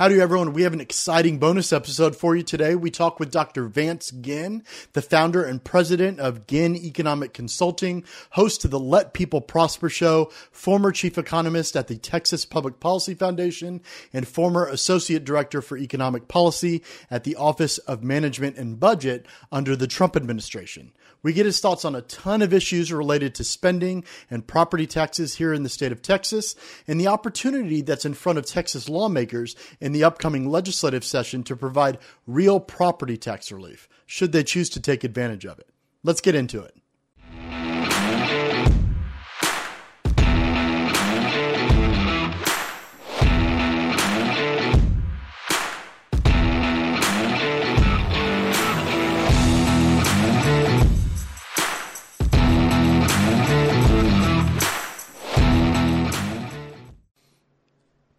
Howdy, everyone. We have an exciting bonus episode for you today. We talk with Dr. Vance Ginn, the founder and president of Ginn Economic Consulting, host of the Let People Prosper show, former chief economist at the Texas Public Policy Foundation, and former associate director for economic policy at the Office of Management and Budget under the Trump administration. We get his thoughts on a ton of issues related to spending and property taxes here in the state of Texas and the opportunity that's in front of Texas lawmakers in the upcoming legislative session to provide real property tax relief, should they choose to take advantage of it. Let's get into it.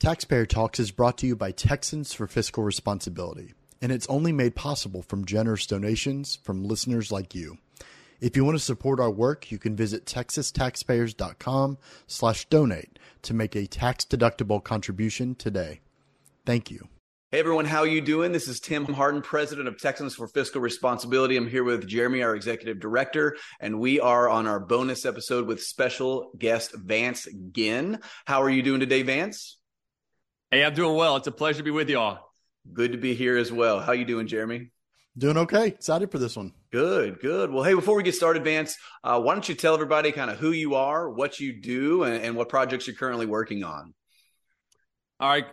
Taxpayer Talks is brought to you by Texans for Fiscal Responsibility, and it's only made possible from generous donations from listeners like you. If you want to support our work, you can visit texastaxpayers.com slash donate to make a tax-deductible contribution today. Thank you. Hey everyone, how you doing? This is Tim Harden, president of Texans for Fiscal Responsibility. I'm here with Jeremy, our executive director, and we are on our bonus episode with special guest Vance Ginn. How are you doing today, Vance? Hey, I'm doing well. It's a pleasure to be with you all. Good to be here as well. How you doing, Jeremy? Doing okay. Excited for this one. Good, good. Well, hey, before we get started, Vance, uh, why don't you tell everybody kind of who you are, what you do, and, and what projects you're currently working on? All right.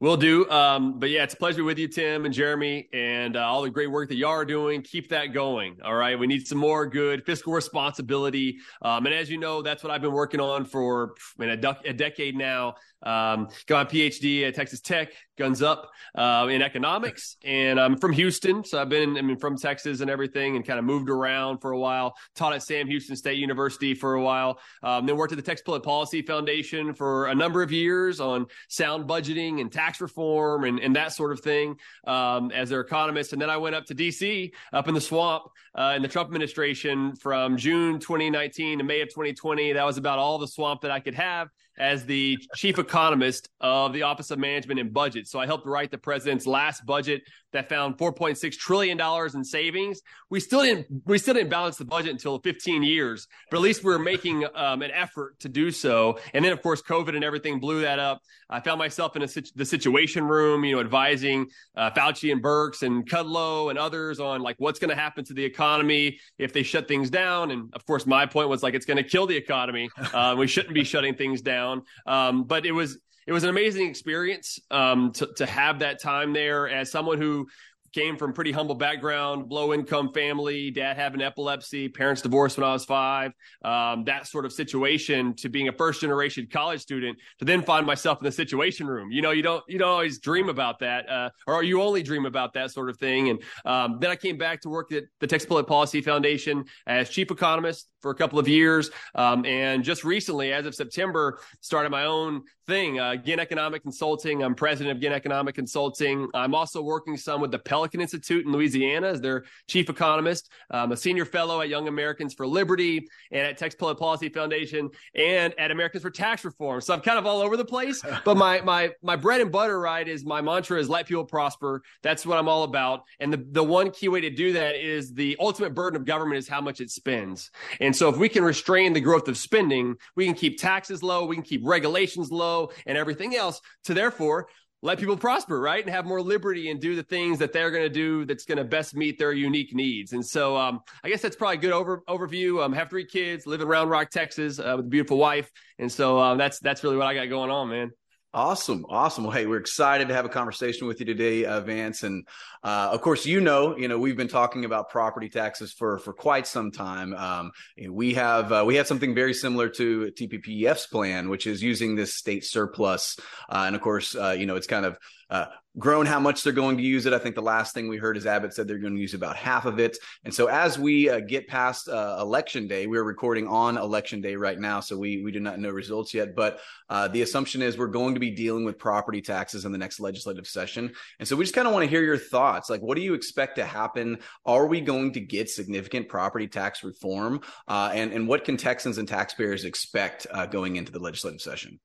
Will do. Um, but yeah, it's a pleasure with you, Tim and Jeremy, and uh, all the great work that y'all are doing. Keep that going. All right. We need some more good fiscal responsibility. Um, and as you know, that's what I've been working on for a, a decade now. Um, got my PhD at Texas Tech, guns up uh, in economics, and I'm from Houston, so I've been I mean from Texas and everything, and kind of moved around for a while. Taught at Sam Houston State University for a while, um, then worked at the Texas Public Policy Foundation for a number of years on sound budgeting and tax reform and, and that sort of thing um, as their economist, and then I went up to D.C. up in the swamp uh, in the Trump administration from June 2019 to May of 2020. That was about all the swamp that I could have as the chief economist of the Office of Management and Budget. So I helped write the president's last budget that found 4.6 trillion dollars in savings. We still didn't we still didn't balance the budget until 15 years, but at least we are making um, an effort to do so. And then of course COVID and everything blew that up. I found myself in a, the Situation Room, you know, advising uh, Fauci and Birx and Kudlow and others on like what's going to happen to the economy if they shut things down. And of course, my point was like it's going to kill the economy. Uh, we shouldn't be shutting things down. Um, but it was it was an amazing experience um, to to have that time there as someone who came from pretty humble background, low income family, dad having epilepsy, parents divorced when I was five, um, that sort of situation to being a first generation college student to then find myself in the situation room. You know, you don't, you don't always dream about that, uh, or you only dream about that sort of thing. And um, then I came back to work at the Texas Public Policy Foundation as chief economist for a couple of years. Um, and just recently, as of September, started my own thing, uh, Ginn Economic Consulting. I'm president of Ginn Economic Consulting. I'm also working some with the Pelican Institute in Louisiana as their chief economist. I'm a senior fellow at Young Americans for Liberty and at Texas Public Policy Foundation and at Americans for Tax Reform. So I'm kind of all over the place, but my my my bread and butter, right, is my mantra is let people prosper. That's what I'm all about. And the, the one key way to do that is the ultimate burden of government is how much it spends. And so if we can restrain the growth of spending, we can keep taxes low, we can keep regulations low, and everything else to therefore let people prosper, right? And have more liberty and do the things that they're going to do that's going to best meet their unique needs. And so um, I guess that's probably a good over, overview. Um, have three kids, live in Round Rock, Texas uh, with a beautiful wife. And so um, that's that's really what I got going on, man. Awesome, awesome. Well, hey, we're excited to have a conversation with you today, uh, Vance. And uh, of course, you know, you know, we've been talking about property taxes for for quite some time. Um, we have uh, we have something very similar to TPPF's plan, which is using this state surplus. Uh, and of course, uh, you know, it's kind of uh, grown how much they're going to use it. I think the last thing we heard is Abbott said they're going to use about half of it. And so as we uh, get past uh, election day, we're recording on election day right now, so we we do not know results yet. But uh, the assumption is we're going to be dealing with property taxes in the next legislative session. And so we just kind of want to hear your thoughts. Like, what do you expect to happen? Are we going to get significant property tax reform? Uh, and and what can Texans and taxpayers expect uh, going into the legislative session?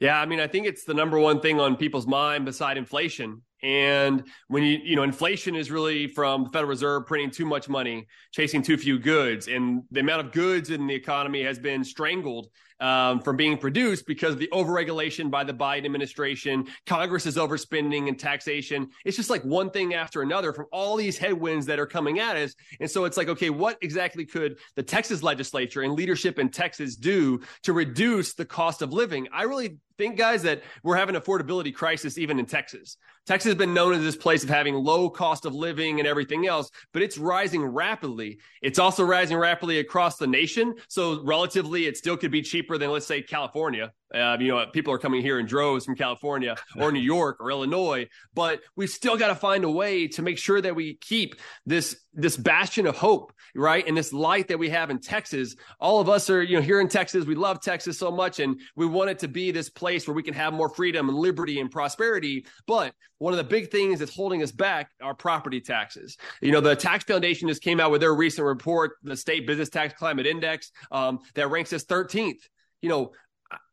Yeah, I mean, I think it's the number one thing on people's mind beside inflation. And when you, you know, inflation is really from the Federal Reserve printing too much money, chasing too few goods. And the amount of goods in the economy has been strangled um, from being produced because of the overregulation by the Biden administration. Congress is overspending and taxation. It's just like one thing after another from all these headwinds that are coming at us. And so it's like, okay, what exactly could the Texas legislature and leadership in Texas do to reduce the cost of living? I really think, guys, that we're having affordability crisis even in Texas. Texas has been known as this place of having low cost of living and everything else, but it's rising rapidly. It's also rising rapidly across the nation. So relatively, it still could be cheaper than, let's say, California. Uh, you know, people are coming here in droves from California or New York or Illinois, but we've still got to find a way to make sure that we keep this this bastion of hope, right, and this light that we have in Texas. All of us are, you know, here in Texas. We love Texas so much, and we want it to be this place where we can have more freedom and liberty and prosperity. But one of the big things that's holding us back are property taxes. You know, the Tax Foundation just came out with their recent report, the State Business Tax Climate Index, um, that ranks us 13th you know,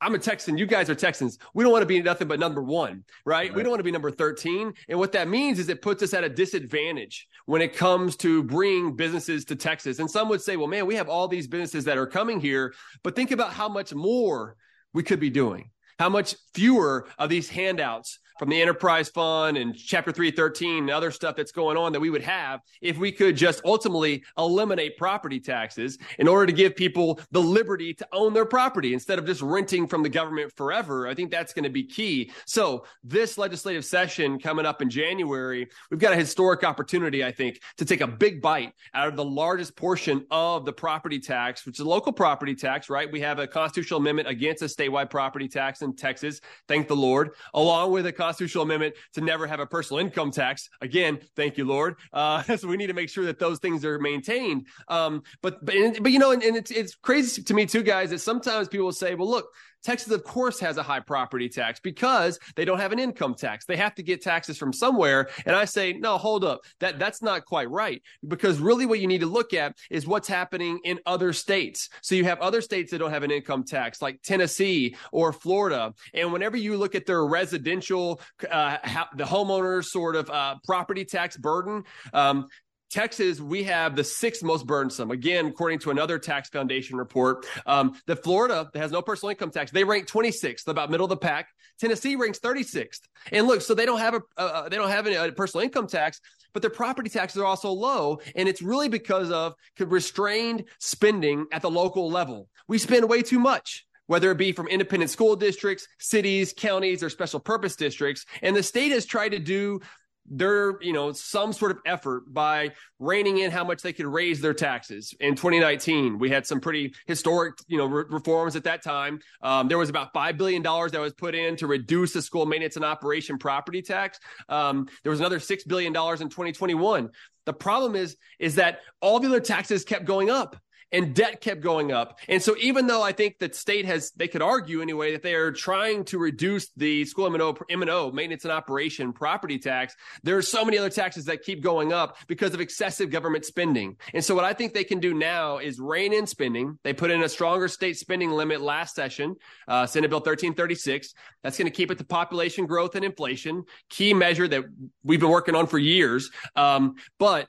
I'm a Texan. You guys are Texans. We don't want to be nothing but number one, right? right? We don't want to be number 13. And what that means is it puts us at a disadvantage when it comes to bringing businesses to Texas. And some would say, well, man, we have all these businesses that are coming here, but think about how much more we could be doing how much fewer of these handouts from the enterprise fund and chapter 313 and other stuff that's going on that we would have if we could just ultimately eliminate property taxes in order to give people the liberty to own their property instead of just renting from the government forever. I think that's going to be key. So this legislative session coming up in January, we've got a historic opportunity, I think, to take a big bite out of the largest portion of the property tax, which is local property tax, right? We have a constitutional amendment against a statewide property tax in Texas. Thank the Lord. Along with a constitutional amendment to never have a personal income tax. Again, thank you, Lord. Uh, so we need to make sure that those things are maintained. Um, but but but you know, and, and it's it's crazy to me too, guys, that sometimes people will say, well, look, Texas, of course, has a high property tax because they don't have an income tax. They have to get taxes from somewhere. And I say, no, hold up. That that's not quite right. Because really what you need to look at is what's happening in other states. So you have other states that don't have an income tax, like Tennessee or Florida. And whenever you look at their residential, uh, the homeowner sort of uh, property tax burden, um, Texas, we have the sixth most burdensome. Again, according to another tax foundation report, um, the Florida that has no personal income tax, they rank 26th, about middle of the pack. Tennessee ranks 36th. And look, so they don't have a uh, they don't have any, a personal income tax, but their property taxes are also low, and it's really because of restrained spending at the local level. We spend way too much whether it be from independent school districts, cities, counties, or special purpose districts. And the state has tried to do their you know some sort of effort by reining in how much they could raise their taxes. In 2019 we had some pretty historic you know re- reforms at that time. Um, there was about $5 billion that was put in to reduce the school maintenance and operation property tax. Um, there was another $6 billion in 2021 the problem is is that all the other taxes kept going up and debt kept going up. And so even though I think that state has, they could argue anyway that they are trying to reduce the school M&O, M&O maintenance and operation property tax, there are so many other taxes that keep going up because of excessive government spending. And so what I think they can do now is rein in spending. They put in a stronger state spending limit last session, uh, Senate Bill 1336. That's going to keep it to population growth and inflation, key measure that we've been working on for years. Um, but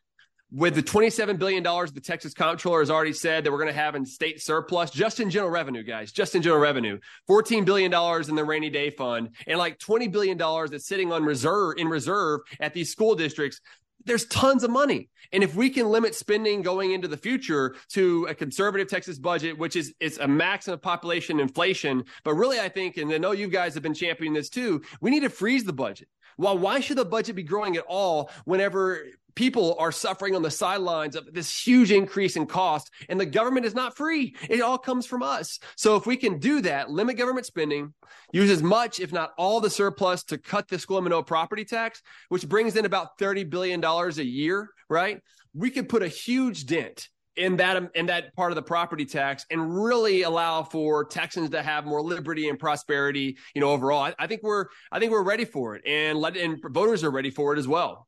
with the $27 billion the Texas comptroller has already said that we're going to have in state surplus, just in general revenue, guys, just in general revenue, $14 billion in the rainy day fund and like $20 billion that's sitting on reserve in reserve at these school districts. There's tons of money. And if we can limit spending going into the future to a conservative Texas budget, which is, is a maximum of population inflation, but really I think, and I know you guys have been championing this too, we need to freeze the budget. Well, why should the budget be growing at all whenever people are suffering on the sidelines of this huge increase in cost and the government is not free. It all comes from us. So if we can do that limit government spending use as much if not all the surplus to cut the school M&O property tax which brings in about 30 billion dollars a year right? We could put a huge dent in that in that part of the property tax and really allow for Texans to have more liberty and prosperity, you know, overall. I, I think we're I think we're ready for it, and let and voters are ready for it as well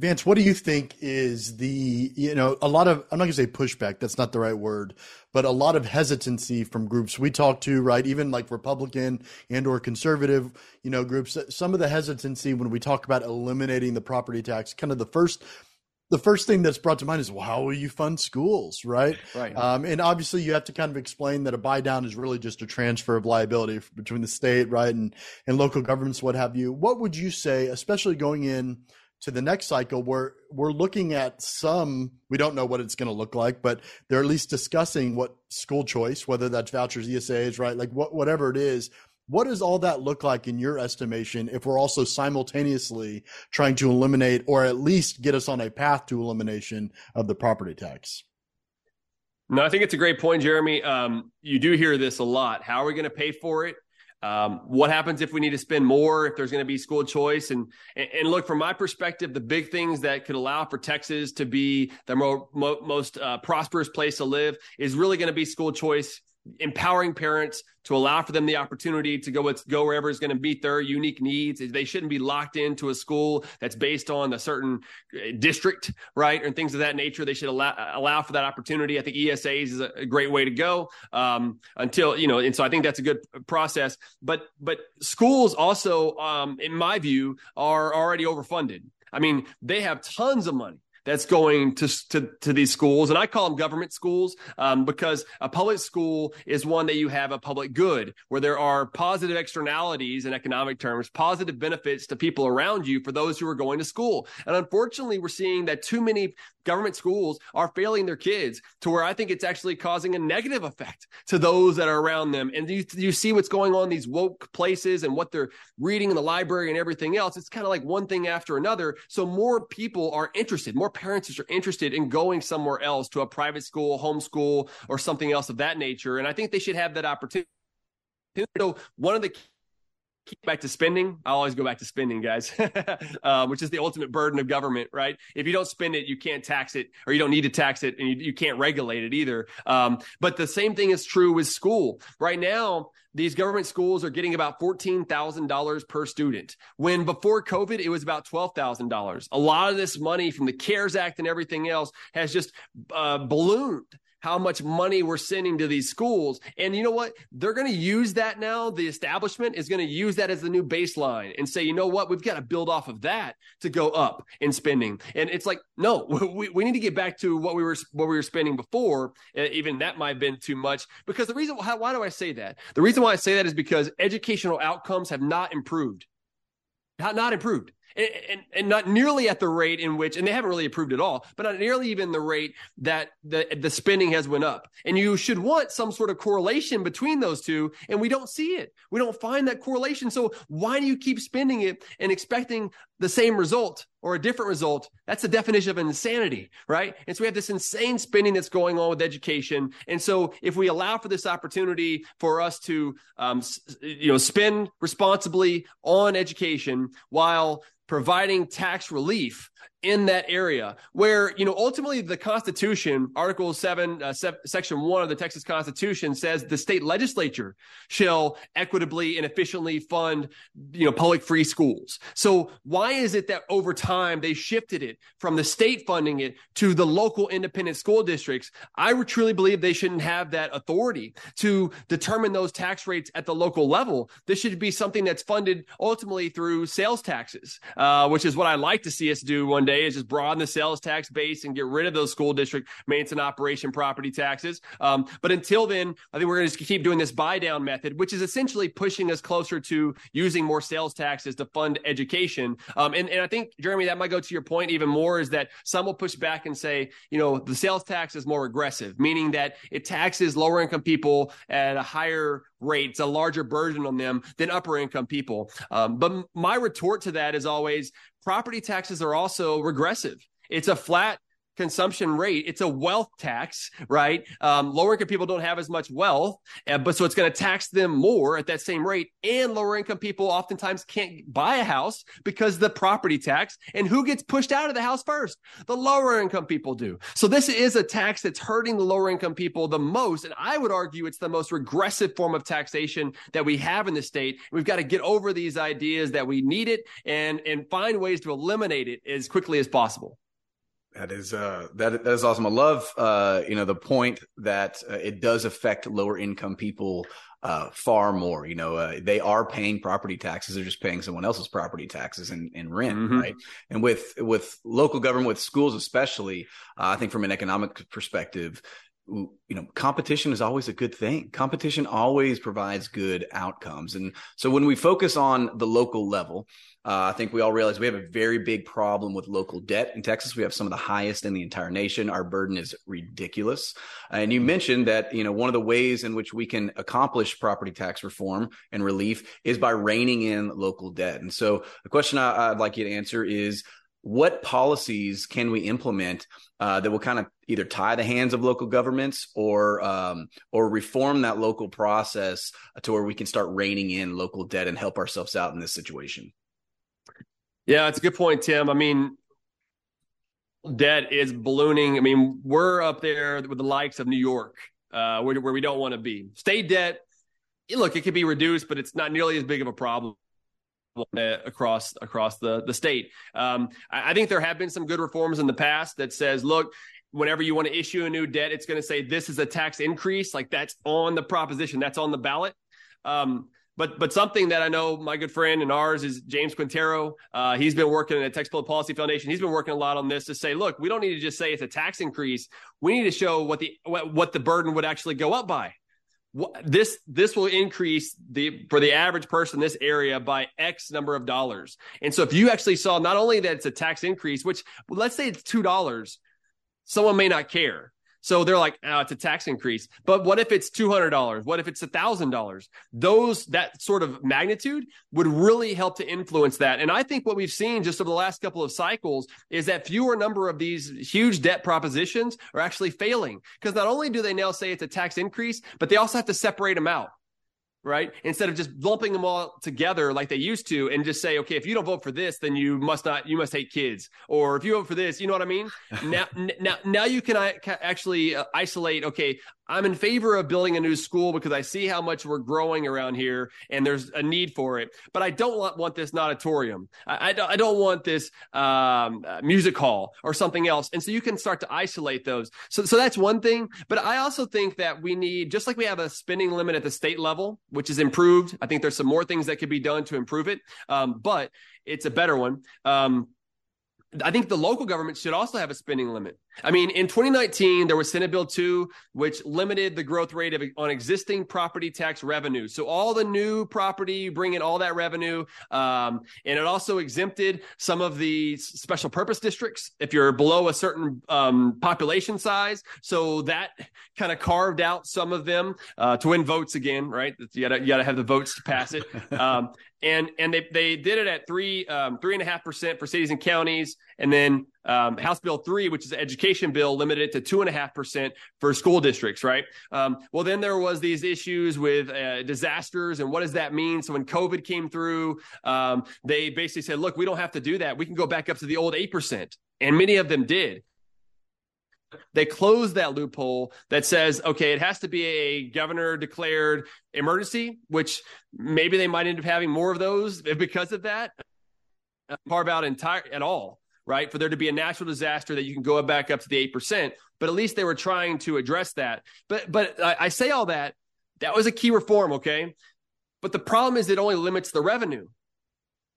Vance, what do you think is the, you know, a lot of, I'm not going to say pushback, that's not the right word, but a lot of hesitancy from groups we talk to, right? Even like Republican and or conservative, you know, groups, some of the hesitancy when we talk about eliminating the property tax, kind of the first, the first thing that's brought to mind is, well, how will you fund schools, right? Right. Um, and obviously, you have to kind of explain that a buy down is really just a transfer of liability between the state, right, and and local governments, what have you. What would you say, especially going in to the next cycle where we're looking at some we don't know what it's going to look like but they're at least discussing what school choice whether that's vouchers esas right? Like what, whatever it is what does all that look like in your estimation if we're also simultaneously trying to eliminate or at least get us on a path to elimination of the property tax? No i think it's a great point jeremy. Um, you do hear this a lot. How are we going to pay for it um, what happens if we need to spend more? If there's going to be school choice, and, and look from my perspective, the big things that could allow for Texas to be the mo- mo- most uh, prosperous place to live is really going to be school choice empowering parents to allow for them the opportunity to go with go wherever is going to meet their unique needs. They shouldn't be locked into a school that's based on a certain uh, district, right, and things of that nature. They should allow allow for that opportunity. I think ESAs is a, great way to go um, until you know, and so I think that's a good process. But but schools also, um, in my view, are already overfunded. I mean, they have tons of money that's going to, to, to these schools. And I call them government schools um, because a public school is one that you have a public good where there are positive externalities in economic terms, positive benefits to people around you for those who are going to school. And unfortunately, we're seeing that too many government schools are failing their kids to where I think it's actually causing a negative effect to those that are around them. And you, you see what's going on these woke places and what they're reading in the library and everything else. It's kind of like one thing after another. So more people are interested, more parents are interested in going somewhere else to a private school, homeschool, or something else of that nature. And I think they should have that opportunity. So one of the back to spending. I always go back to spending, guys, um, which is the ultimate burden of government, right? If you don't spend it, you can't tax it, or you don't need to tax it, and you, you can't regulate it either. Um, but the same thing is true with school. Right now, these government schools are getting about $14,000 per student. When before COVID, it was about $12,000. A lot of this money from the CARES Act and everything else has just uh, ballooned how much money we're sending to these schools. And you know what? They're going to use that now. The establishment is going to use that as the new baseline and say, you know what? We've got to build off of that to go up in spending. And it's like, no, we, we need to get back to what we were what we were spending before. Even that might have been too much. Because the reason why, why do I say that? The reason why I say that is because educational outcomes have not improved. Not, not improved and, and, not nearly at the rate in which, and they haven't really approved at all, but not nearly even the rate that the, the spending has went up. And you should want some sort of correlation between those two. And we don't see it. We don't find that correlation. So why do you keep spending it and expecting the same result or a different result? That's the definition of insanity, right? And so we have this insane spending that's going on with education. And so if we allow for this opportunity for us to, um, you know, spend responsibly on education while providing tax relief in that area where you know ultimately the constitution article 7 uh, se- section 1 of the texas constitution says the state legislature shall equitably and efficiently fund you know public free schools. So why is it that over time they shifted it from the state funding it to the local independent school districts? I truly believe they shouldn't have that authority to determine those tax rates at the local level. This should be something that's funded ultimately through sales taxes uh, which is what i like to see us do one day day is just broaden the sales tax base and get rid of those school district maintenance and operation property taxes. Um, but until then, I think we're going to keep doing this buy down method, which is essentially pushing us closer to using more sales taxes to fund education. Um, and, and I think, Jeremy, that might go to your point even more is that some will push back and say, you know, the sales tax is more regressive, meaning that it taxes lower income people at a higher rate, it's a larger burden on them than upper income people. Um, but my retort to that is always property taxes are also regressive. It's a flat consumption rate. It's a wealth tax, right? Um, lower income people don't have as much wealth, uh, but so it's going to tax them more at that same rate. And lower income people oftentimes can't buy a house because the property tax. And who gets pushed out of the house first? The lower income people do. So this is a tax that's hurting the lower income people the most. And I would argue it's the most regressive form of taxation that we have in the state. We've got to get over these ideas that we need it and, and find ways to eliminate it as quickly as possible. That is uh that that is awesome. I love uh you know the point that uh, it does affect lower income people uh far more. You know uh, they are paying property taxes; they're just paying someone else's property taxes and, and rent, mm-hmm. right? And with with local government, with schools especially, uh, I think from an economic perspective, you know competition is always a good thing. Competition always provides good outcomes. And so when we focus on the local level uh, i think we all realize we have a very big problem with local debt. In texas we have some of the highest in the entire nation. Our burden is ridiculous. And you mentioned that you know one of the ways in which we can accomplish property tax reform and relief is by reining in local debt. And so the question I, i'd like you to answer is what policies can we implement uh, that will kind of either tie the hands of local governments or um, or reform that local process to where we can start reining in local debt and help ourselves out in this situation? Yeah, it's a good point, Tim. I mean, debt is ballooning. I mean, we're up there with the likes of New York, uh, where, where we don't want to be. State debt, look, it could be reduced, but it's not nearly as big of a problem across across the the state. Um, I, I think there have been some good reforms in the past that says, look, whenever you want to issue a new debt, it's going to say this is a tax increase. Like that's on the proposition, that's on the ballot. Um, but but something that I know my good friend and ours is James Quintero. Uh, he's been working at the Texas Public Policy Foundation. He's been working a lot on this to say, look, we don't need to just say it's a tax increase. We need to show what the what, what the burden would actually go up by this this will increase the for the average person in this area by x number of dollars. And so if you actually saw not only that it's a tax increase which let's say it's two dollars someone may not care so they're like, oh, it's a tax increase. But what if it's $200? What if it's $1,000? Those, that sort of magnitude would really help to influence that. And I think what we've seen just over the last couple of cycles is that fewer number of these huge debt propositions are actually failing. Because not only do they now say it's a tax increase, but they also have to separate them out right? Instead of just lumping them all together like they used to and just say, okay, if you don't vote for this, then you must not, you must hate kids. Or if you vote for this, you know what I mean? now, now, now you can actually uh, isolate, okay, I'm in favor of building a new school because I see how much we're growing around here and there's a need for it. But I don't want, want this auditorium. I, I, don't, want this um, uh, music hall or something else. And so you can start to isolate those. So, so that's one thing. But I also think that we need, just like we have a spending limit at the state level, which is improved. I think there's some more things that could be done to improve it. Um, but it's a better one. Um, I think the local government should also have a spending limit. I mean, in 2019, there was Senate Bill 2, which limited the growth rate of on existing property tax revenue. So all the new property, you bring in all that revenue, um, and it also exempted some of the special purpose districts if you're below a certain um, population size. So that kind of carved out some of them uh, to win votes again, right? You gotta you gotta have the votes to pass it. Um, and and they they did it at three um, three and a half percent for cities and counties, and then um, House Bill three, which is the education bill, limited it to two and a half percent for school districts. Right. Um, well, then there was these issues with uh, disasters, and what does that mean? So when COVID came through, um, they basically said, "Look, we don't have to do that. We can go back up to the old eight percent," and many of them did they closed that loophole that says, okay, it has to be a governor declared emergency, which maybe they might end up having more of those because of that. Carve out entire at all, right? For there to be a natural disaster that you can go back up to the eight percent, but at least they were trying to address that. But but I, I say all that that was a key reform, okay. But the problem is it only limits the revenue.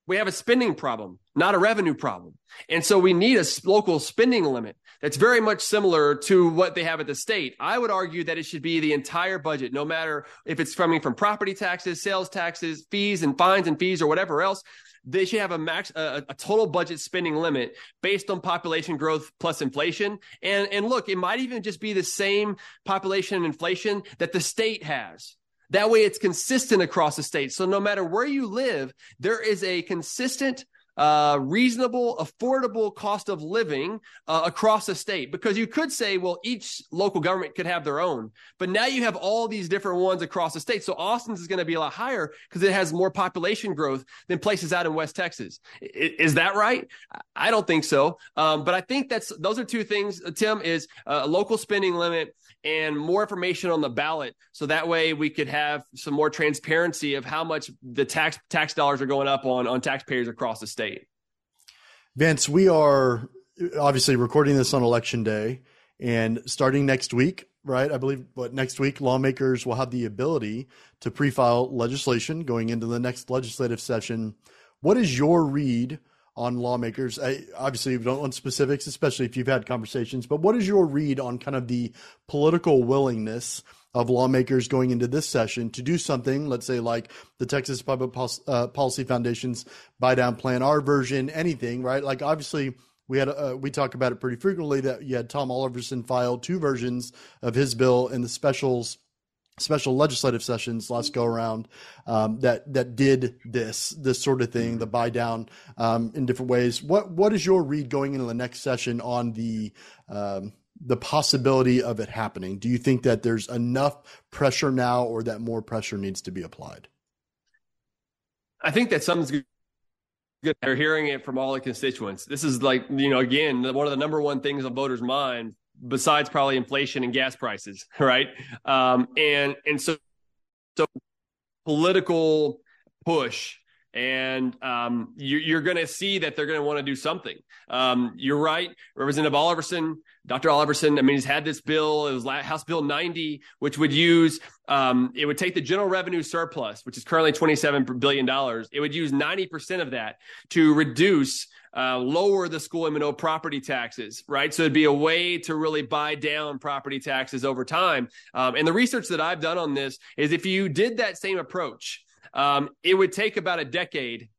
We have a spending problem, not a revenue problem. And so we need a local spending limit that's very much similar to what they have at the state. I would argue that it should be the entire budget, no matter if it's coming from property taxes, sales taxes, fees and fines and fees or whatever else. They should have a max, a, a total budget spending limit based on population growth plus inflation. And, and look, it might even just be the same population and inflation that the state has. That way it's consistent across the state. So no matter where you live, there is a consistent uh, reasonable, affordable cost of living uh, across the state. Because you could say, well, each local government could have their own, but now you have all these different ones across the state. So Austin's is going to be a lot higher because it has more population growth than places out in West Texas. Is, that right? I don't think so. Um, but I think that's those are two things. Uh, Tim is a local spending limit and more information on the ballot, so that way we could have some more transparency of how much the tax tax dollars are going up on on taxpayers across the state Vance we are obviously recording this on election day and starting next week, right? I believe what next week lawmakers will have the ability to pre-file legislation going into the next legislative session. What is your read on lawmakers? I, obviously, we don't want specifics, especially if you've had conversations. But what is your read on kind of the political willingness of lawmakers going into this session to do something, let's say like the Texas Public uh, Policy Foundation's buy down plan, our version, anything, right? Like obviously we had uh, we talk about it pretty frequently that you had Tom Oliverson file two versions of his bill in the specials special legislative sessions last go around um, that that did this this sort of thing the buy down um, in different ways what what is your read going into the next session on the um, the possibility of it happening? Do you think that there's enough pressure now or that more pressure needs to be applied? I think that something's good. They're hearing it from all the constituents. This is like, you know, again, one of the number one things on voters' mind, besides probably inflation and gas prices, right? Um, and and so so political push and um, you, are going to see that they're going to want to do something. Um, you're right, Representative Oliverson, Dr. Oliverson. I mean, he's had this bill. It was House Bill 90, which would use um, it would take the general revenue surplus, which is currently 27 billion dollars. It would use 90 percent of that to reduce. Uh, lower the school M&O property taxes, right? So it'd be a way to really buy down property taxes over time. Um, and the research that I've done on this is if you did that same approach, um, it would take about a decade,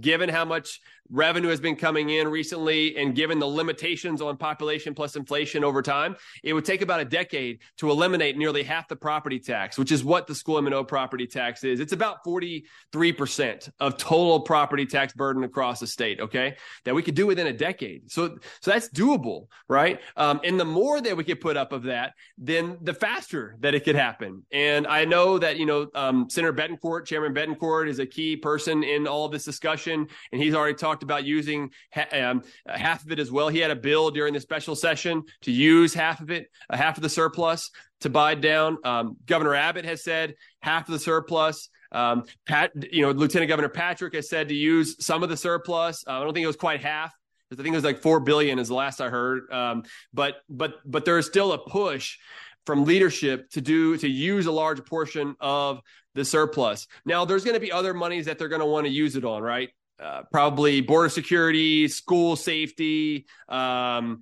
given how much revenue has been coming in recently and given the limitations on population plus inflation over time, it would take about a decade to eliminate nearly half the property tax, which is what the school M&O property tax is. It's about 43% of total property tax burden across the state, okay? That we could do within a decade. So so that's doable, right? Um, and the more that we could put up of that, then the faster that it could happen. And I know that, you know, um, Senator Bettencourt, Chairman Bettencourt is a key person in all of this discussion, and he's already talked talked about using ha- um, half of it as well. He had a bill during the special session to use half of it, uh, half of the surplus to buy down. Um, Governor Abbott has said half of the surplus. Um, Pat, you know, Lieutenant Governor Patrick has said to use some of the surplus. Uh, I don't think it was quite half. I think it was like four billion is the last I heard. Um, but but but there is still a push from leadership to do to use a large portion of the surplus. Now, there's going to be other monies that they're going to want to use it on, right? Uh, probably border security, school safety, um,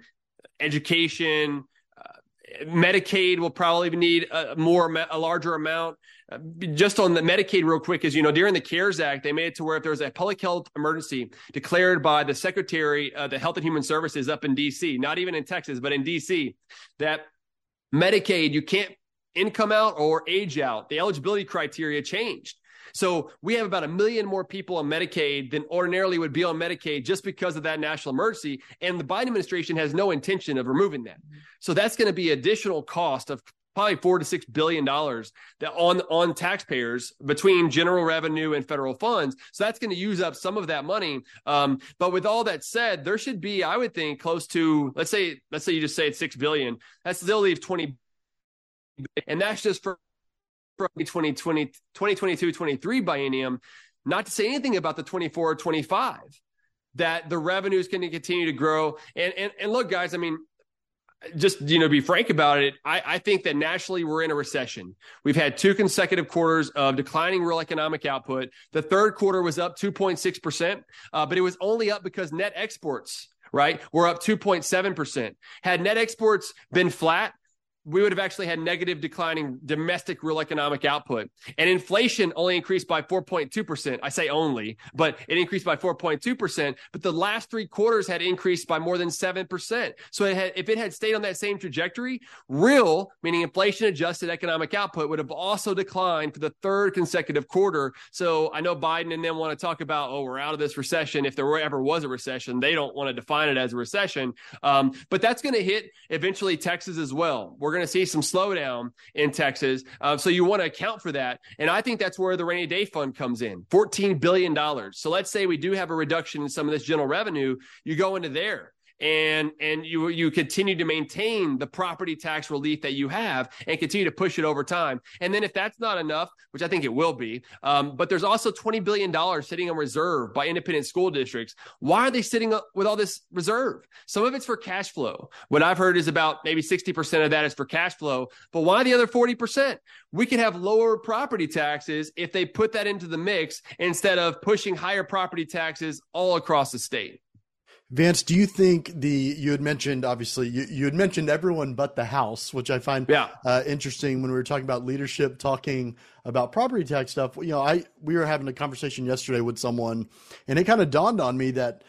education. Uh, Medicaid will probably need a more a larger amount. Uh, just on the Medicaid, real quick, is you know during the CARES Act, they made it to where if there was a public health emergency declared by the Secretary of the Health and Human Services up in D.C., not even in Texas, but in D.C., that Medicaid you can't income out or age out. The eligibility criteria changed. So we have about a million more people on Medicaid than ordinarily would be on Medicaid just because of that national emergency. And the Biden administration has no intention of removing that. So that's going to be additional cost of probably four to six billion dollars on on taxpayers between general revenue and federal funds. So that's going to use up some of that money. Um, but with all that said, there should be, I would think, close to let's say let's say you just say it's six billion. That still leaves twenty, and that's just for 2020, 2022 23 biennium, not to say anything about the 24 25, that the revenue is going to continue to grow. And, and, and look, guys, I mean, just you know be frank about it I, I, think that nationally we're in a recession. We've had two consecutive quarters of declining real economic output. The third quarter was up 2.6% uh, but it was only up because net exports right were up 2.7% had net exports been flat we would have actually had negative declining domestic real economic output. And inflation only increased by 4.2%. I say only, but it increased by 4.2%. But the last three quarters had increased by more than 7%. So it had, if it had stayed on that same trajectory, real, meaning inflation adjusted economic output, would have also declined for the third consecutive quarter. So I know Biden and them want to talk about, oh, we're out of this recession. If there ever was a recession, they don't want to define it as a recession. Um, but that's going to hit eventually Texas as well. We're going to see some slowdown in Texas. Uh, so you want to account for that. And I think that's where the rainy day fund comes in $14 billion. So let's say we do have a reduction in some of this general revenue. You go into there and and you you continue to maintain the property tax relief that you have and continue to push it over time. And then if that's not enough which i think it will be um, but there's also 20 billion dollars sitting on reserve by independent school districts. Why are they sitting up with all this reserve? Some of it's for cash flow. What i've heard is about maybe 60% of that is for cash flow but why the other 40% we could have lower property taxes if they put that into the mix instead of pushing higher property taxes all across the state Vance, do you think the you had mentioned obviously you, you had mentioned everyone but the House, which I find yeah. uh, interesting when we were talking about leadership, talking about property tax stuff. You know, I we were having a conversation yesterday with someone, and it kind of dawned on me that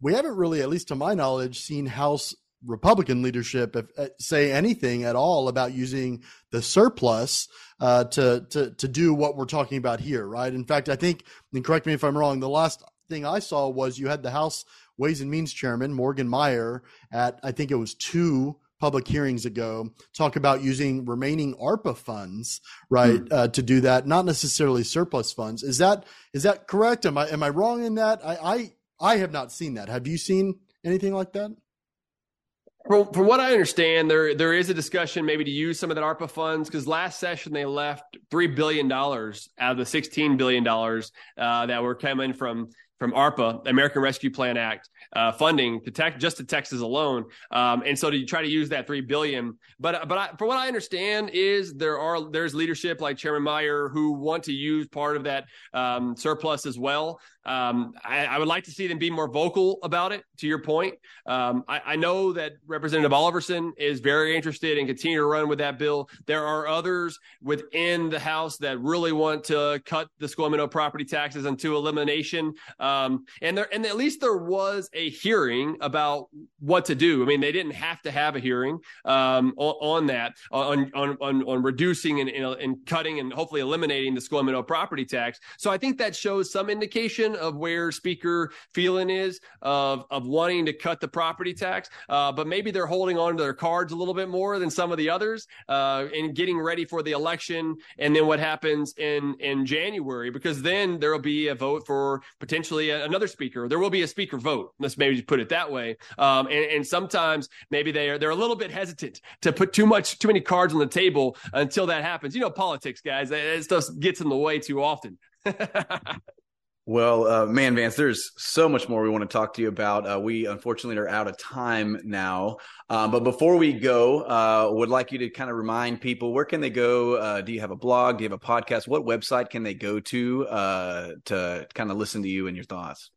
we haven't really, at least to my knowledge, seen House Republican leadership if, uh, say anything at all about using the surplus uh, to to to do what we're talking about here, right? In fact, I think, and correct me if I'm wrong, the last thing I saw was you had the House Ways and Means Chairman Morgan Meyer at I think it was two public hearings ago talk about using remaining ARPA funds, right, hmm. uh, to do that, not necessarily surplus funds. Is that is that correct? Am I am I wrong in that? I I, I have not seen that. Have you seen anything like that? From, from what I understand, there there is a discussion maybe to use some of that ARPA funds because last session they left three billion dollars out of the sixteen billion dollars uh, that were coming from from ARPA, American Rescue Plan Act, uh, funding to tech, just to Texas alone. Um, and so to try to use that three billion, but but I, for what I understand is there are there's leadership like Chairman Meyer who want to use part of that um, surplus as well. Um, I, I, would like to see them be more vocal about it. To your point, um, I, I, know that Representative Oliverson is very interested and continue to run with that bill. There are others within the House that really want to cut the school M&O property taxes into elimination. Um, and there, and at least there was a hearing about what to do. I mean, they didn't have to have a hearing um, on, on, that, on, on, on, on reducing and, and, cutting and hopefully eliminating the school M&O property tax. So I think that shows some indication of where Speaker Phelan is of of wanting to cut the property tax, uh, but maybe they're holding on to their cards a little bit more than some of the others uh, and getting ready for the election, and then what happens in in January because then there will be a vote for potentially another speaker. There will be a speaker vote. Let's maybe put it that way. Um, and, and sometimes maybe they are they're a little bit hesitant to put too much too many cards on the table until that happens. You know, politics, guys. That stuff gets in the way too often. Well, uh, man, Vance, there's so much more we want to talk to you about. Uh, we unfortunately are out of time now. Um, but before we go, uh, would like you to kind of remind people where can they go? Uh, do you have a blog? Do you have a podcast? What website can they go to uh, to kind of listen to you and your thoughts?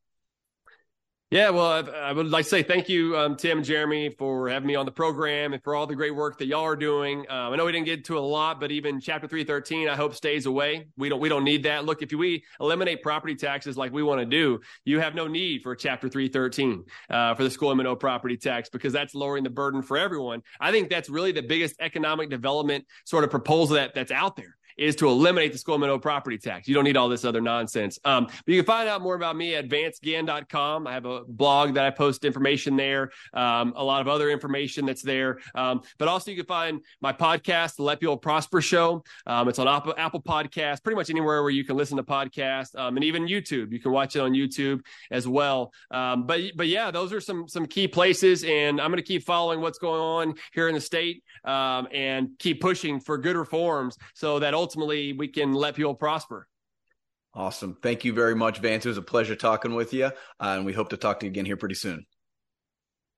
Yeah, well, I, would like to say thank you, um, Tim and Jeremy, for having me on the program and for all the great work that y'all are doing. Um, I know we didn't get to a lot, but even Chapter Three Thirteen, I hope stays away. We don't we don't need that. Look, if we eliminate property taxes like we want to do, you have no need for Chapter Three Thirteen uh, for the school M and O property tax because that's lowering the burden for everyone. I think that's really the biggest economic development sort of proposal that that's out there is to eliminate the school M&O property tax. You don't need all this other nonsense. Um, but you can find out more about me at vanceginn.com. I have a blog that I post information there, um, a lot of other information that's there. Um, but also you can find my podcast, The Let People Prosper Show. Um, it's on Apple, Apple Podcasts, pretty much anywhere where you can listen to podcasts, um, and even YouTube. You can watch it on YouTube as well. Um, but but yeah, those are some some key places, and I'm going to keep following what's going on here in the state and keep pushing for good reforms so that ultimately ultimately we can let people prosper. Awesome. Thank you very much, Vance. It was a pleasure talking with you. Uh, and we hope to talk to you again here pretty soon.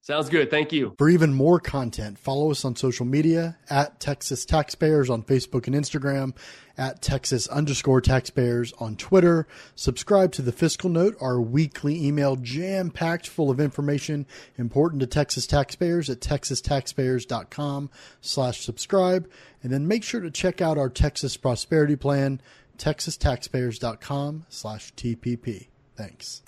Sounds good. Thank you. For even more content, follow us on social media at Texas Taxpayers on Facebook and Instagram, at Texas underscore taxpayers on Twitter. Subscribe to the Fiscal Note, our weekly email jam packed full of information important to Texas taxpayers at texastaxpayers.com slash subscribe. And then make sure to check out our Texas Prosperity Plan, texastaxpayers.com slash TPP. Thanks.